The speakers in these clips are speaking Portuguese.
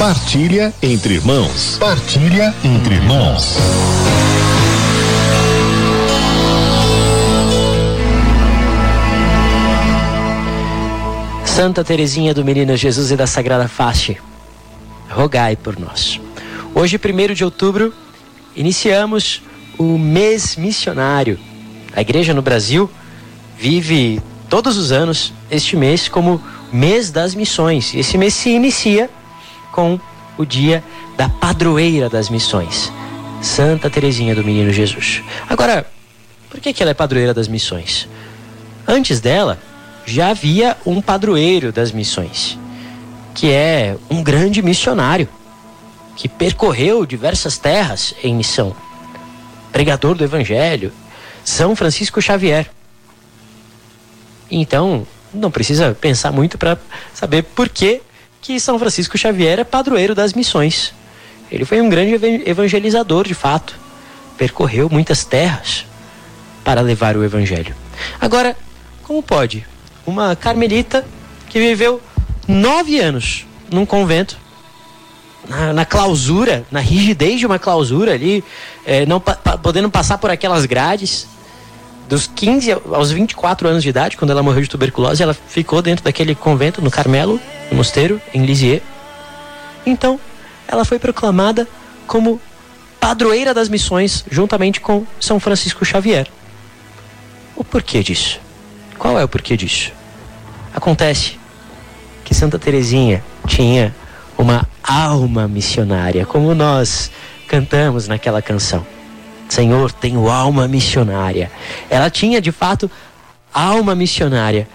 Partilha entre irmãos. Partilha entre irmãos. Santa Teresinha do Menino Jesus e da Sagrada Face, rogai por nós. Hoje, 1 de outubro, iniciamos o mês missionário. A igreja no Brasil vive todos os anos este mês como mês das missões. Esse mês se inicia com o dia da padroeira das missões, Santa Teresinha do Menino Jesus. Agora, por que, que ela é padroeira das missões? Antes dela, já havia um padroeiro das missões, que é um grande missionário, que percorreu diversas terras em missão, pregador do Evangelho, São Francisco Xavier. Então, não precisa pensar muito para saber por que, que São Francisco Xavier é padroeiro das missões. Ele foi um grande evangelizador, de fato. Percorreu muitas terras para levar o evangelho. Agora, como pode uma carmelita que viveu nove anos num convento, na, na clausura, na rigidez de uma clausura ali, é, não pa, podendo passar por aquelas grades, dos 15 aos 24 anos de idade, quando ela morreu de tuberculose, ela ficou dentro daquele convento no Carmelo, mosteiro, em Lisieux. Então, ela foi proclamada como padroeira das missões, juntamente com São Francisco Xavier. O porquê disso? Qual é o porquê disso? Acontece que Santa Teresinha tinha uma alma missionária, como nós cantamos naquela canção. Senhor, tenho alma missionária. Ela tinha de fato alma missionária.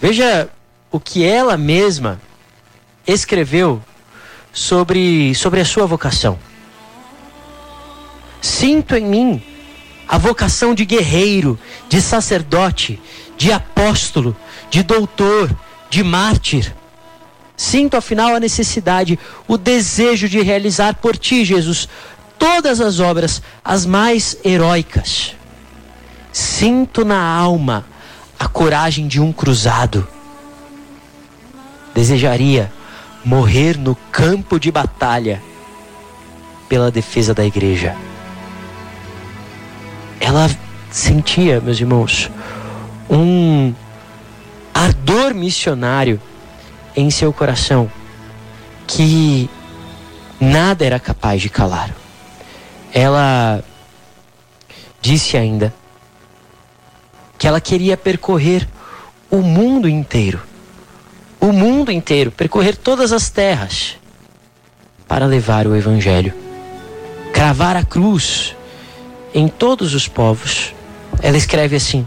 Veja o que ela mesma escreveu sobre, sobre a sua vocação. Sinto em mim a vocação de guerreiro, de sacerdote, de apóstolo, de doutor, de mártir. Sinto afinal a necessidade, o desejo de realizar por ti, Jesus, todas as obras, as mais heróicas. Sinto na alma a coragem de um cruzado. Desejaria morrer no campo de batalha pela defesa da igreja. Ela sentia, meus irmãos, um ardor missionário em seu coração que nada era capaz de calar. Ela disse ainda que ela queria percorrer o mundo inteiro. O mundo inteiro, percorrer todas as terras para levar o evangelho. Cravar a cruz em todos os povos. Ela escreve assim: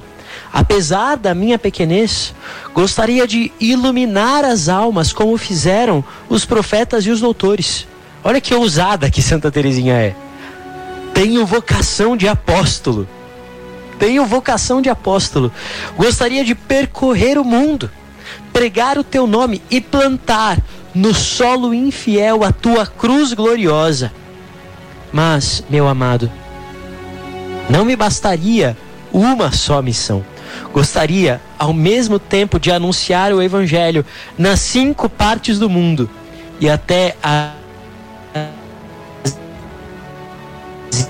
Apesar da minha pequenez, gostaria de iluminar as almas como fizeram os profetas e os doutores. Olha que ousada que Santa Teresinha é. Tenho vocação de apóstolo. Tenho vocação de apóstolo. Gostaria de percorrer o mundo, pregar o teu nome e plantar no solo infiel a tua cruz gloriosa. Mas, meu amado, não me bastaria uma só missão gostaria ao mesmo tempo de anunciar o Evangelho nas cinco partes do mundo e até as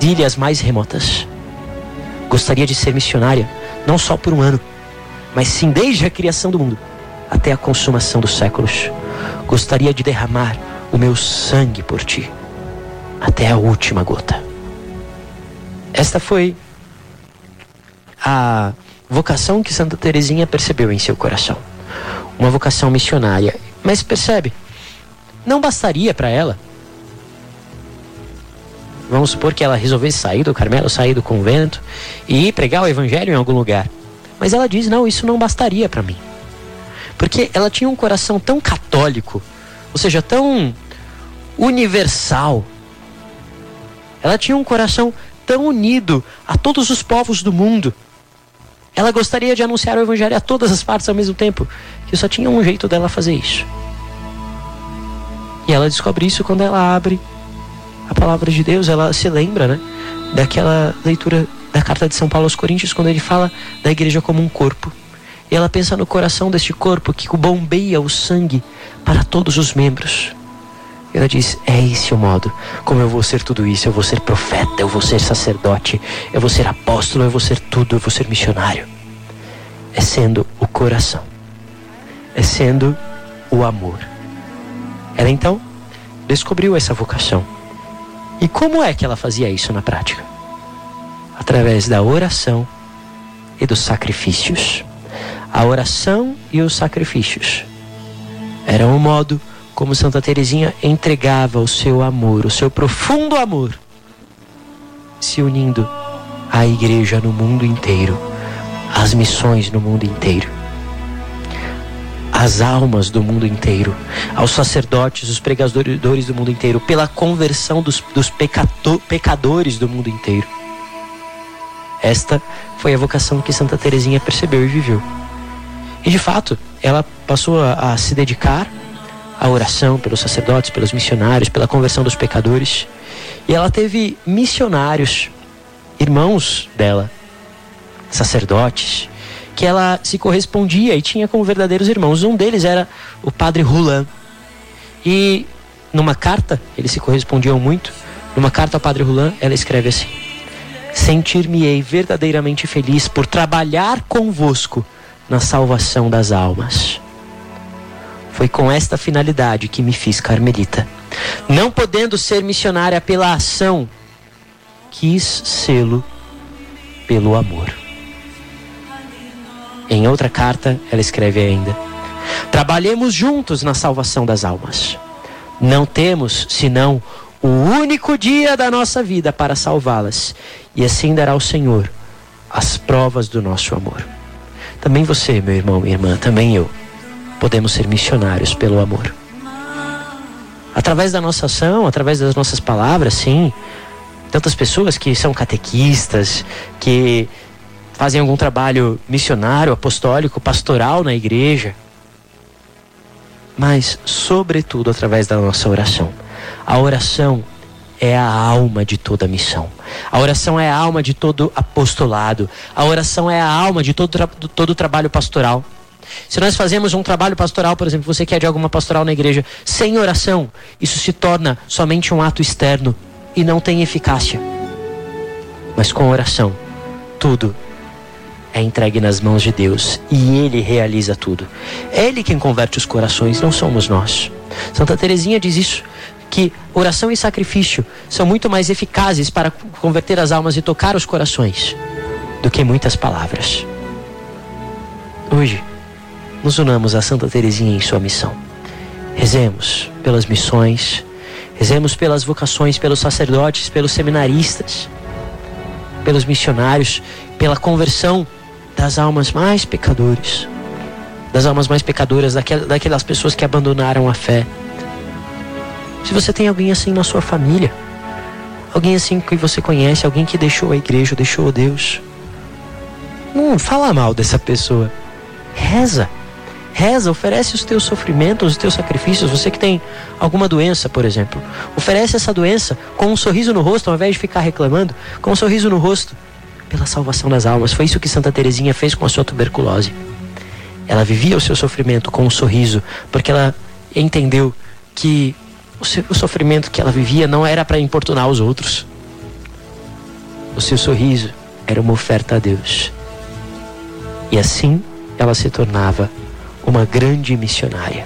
ilhas mais remotas. Gostaria de ser missionária não só por um ano, mas sim desde a criação do mundo até a consumação dos séculos. Gostaria de derramar o meu sangue por ti até a última gota. Esta foi a vocação que Santa Teresinha percebeu em seu coração. Uma vocação missionária. Mas percebe, não bastaria para ela. Vamos supor que ela resolvesse sair do Carmelo, sair do convento e pregar o evangelho em algum lugar. Mas ela diz: "Não, isso não bastaria para mim". Porque ela tinha um coração tão católico, ou seja, tão universal. Ela tinha um coração tão unido a todos os povos do mundo ela gostaria de anunciar o evangelho a todas as partes ao mesmo tempo, que só tinha um jeito dela fazer isso. E ela descobre isso quando ela abre a palavra de Deus, ela se lembra, né, daquela leitura da carta de São Paulo aos Coríntios, quando ele fala da igreja como um corpo. Ela pensa no coração deste corpo que bombeia o sangue para todos os membros. Ela diz: É esse o modo como eu vou ser tudo isso. Eu vou ser profeta, eu vou ser sacerdote, eu vou ser apóstolo, eu vou ser tudo, eu vou ser missionário. É sendo o coração, é sendo o amor. Ela então descobriu essa vocação. E como é que ela fazia isso na prática? Através da oração e dos sacrifícios. A oração e os sacrifícios eram o modo como Santa Teresinha entregava o seu amor, o seu profundo amor, se unindo à igreja no mundo inteiro, às missões no mundo inteiro, às almas do mundo inteiro, aos sacerdotes, os pregadores do mundo inteiro, pela conversão dos, dos pecadores do mundo inteiro. Esta foi a vocação que Santa Teresinha percebeu e viveu. E de fato, ela passou a, a se dedicar à oração pelos sacerdotes, pelos missionários, pela conversão dos pecadores. E ela teve missionários, irmãos dela, sacerdotes, que ela se correspondia e tinha como verdadeiros irmãos. Um deles era o padre Roland. E numa carta, eles se correspondiam muito. Numa carta ao padre Roland, ela escreve assim: Sentir-me-ei verdadeiramente feliz por trabalhar convosco na salvação das almas. Foi com esta finalidade que me fiz carmelita. Não podendo ser missionária pela ação, quis sê-lo pelo amor. Em outra carta, ela escreve ainda: Trabalhemos juntos na salvação das almas. Não temos senão o único dia da nossa vida para salvá-las, e assim dará o Senhor as provas do nosso amor. Também você, meu irmão, minha irmã, também eu, podemos ser missionários pelo amor. Através da nossa ação, através das nossas palavras, sim. Tantas pessoas que são catequistas, que fazem algum trabalho missionário, apostólico, pastoral na igreja. Mas, sobretudo, através da nossa oração. A oração é a alma de toda missão. A oração é a alma de todo apostolado. A oração é a alma de todo, tra todo trabalho pastoral. Se nós fazemos um trabalho pastoral, por exemplo, você quer de alguma pastoral na igreja, sem oração, isso se torna somente um ato externo e não tem eficácia. Mas com oração, tudo é entregue nas mãos de Deus e Ele realiza tudo. É Ele quem converte os corações, não somos nós. Santa Teresinha diz isso que oração e sacrifício são muito mais eficazes para converter as almas e tocar os corações do que muitas palavras. Hoje, nos unamos a Santa Teresinha em sua missão. Rezemos pelas missões, rezemos pelas vocações, pelos sacerdotes, pelos seminaristas, pelos missionários, pela conversão das almas mais pecadores, das almas mais pecadoras, daquelas pessoas que abandonaram a fé se você tem alguém assim na sua família, alguém assim que você conhece, alguém que deixou a igreja, deixou Deus, não fala mal dessa pessoa. Reza. Reza, oferece os teus sofrimentos, os teus sacrifícios. Você que tem alguma doença, por exemplo, oferece essa doença com um sorriso no rosto, ao invés de ficar reclamando, com um sorriso no rosto, pela salvação das almas. Foi isso que Santa Teresinha fez com a sua tuberculose. Ela vivia o seu sofrimento com um sorriso, porque ela entendeu que o sofrimento que ela vivia não era para importunar os outros. O seu sorriso era uma oferta a Deus. E assim ela se tornava uma grande missionária.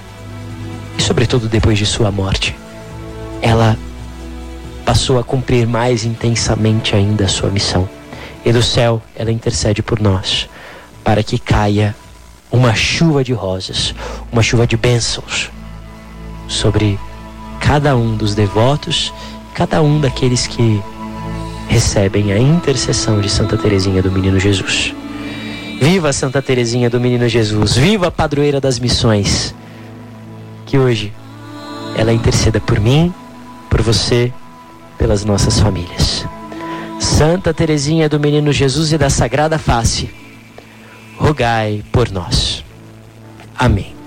E, sobretudo, depois de sua morte, ela passou a cumprir mais intensamente ainda a sua missão. E do céu ela intercede por nós, para que caia uma chuva de rosas, uma chuva de bênçãos sobre cada um dos devotos, cada um daqueles que recebem a intercessão de Santa Teresinha do Menino Jesus. Viva Santa Teresinha do Menino Jesus, viva a padroeira das missões. Que hoje ela interceda por mim, por você, pelas nossas famílias. Santa Teresinha do Menino Jesus e da Sagrada Face, rogai por nós. Amém.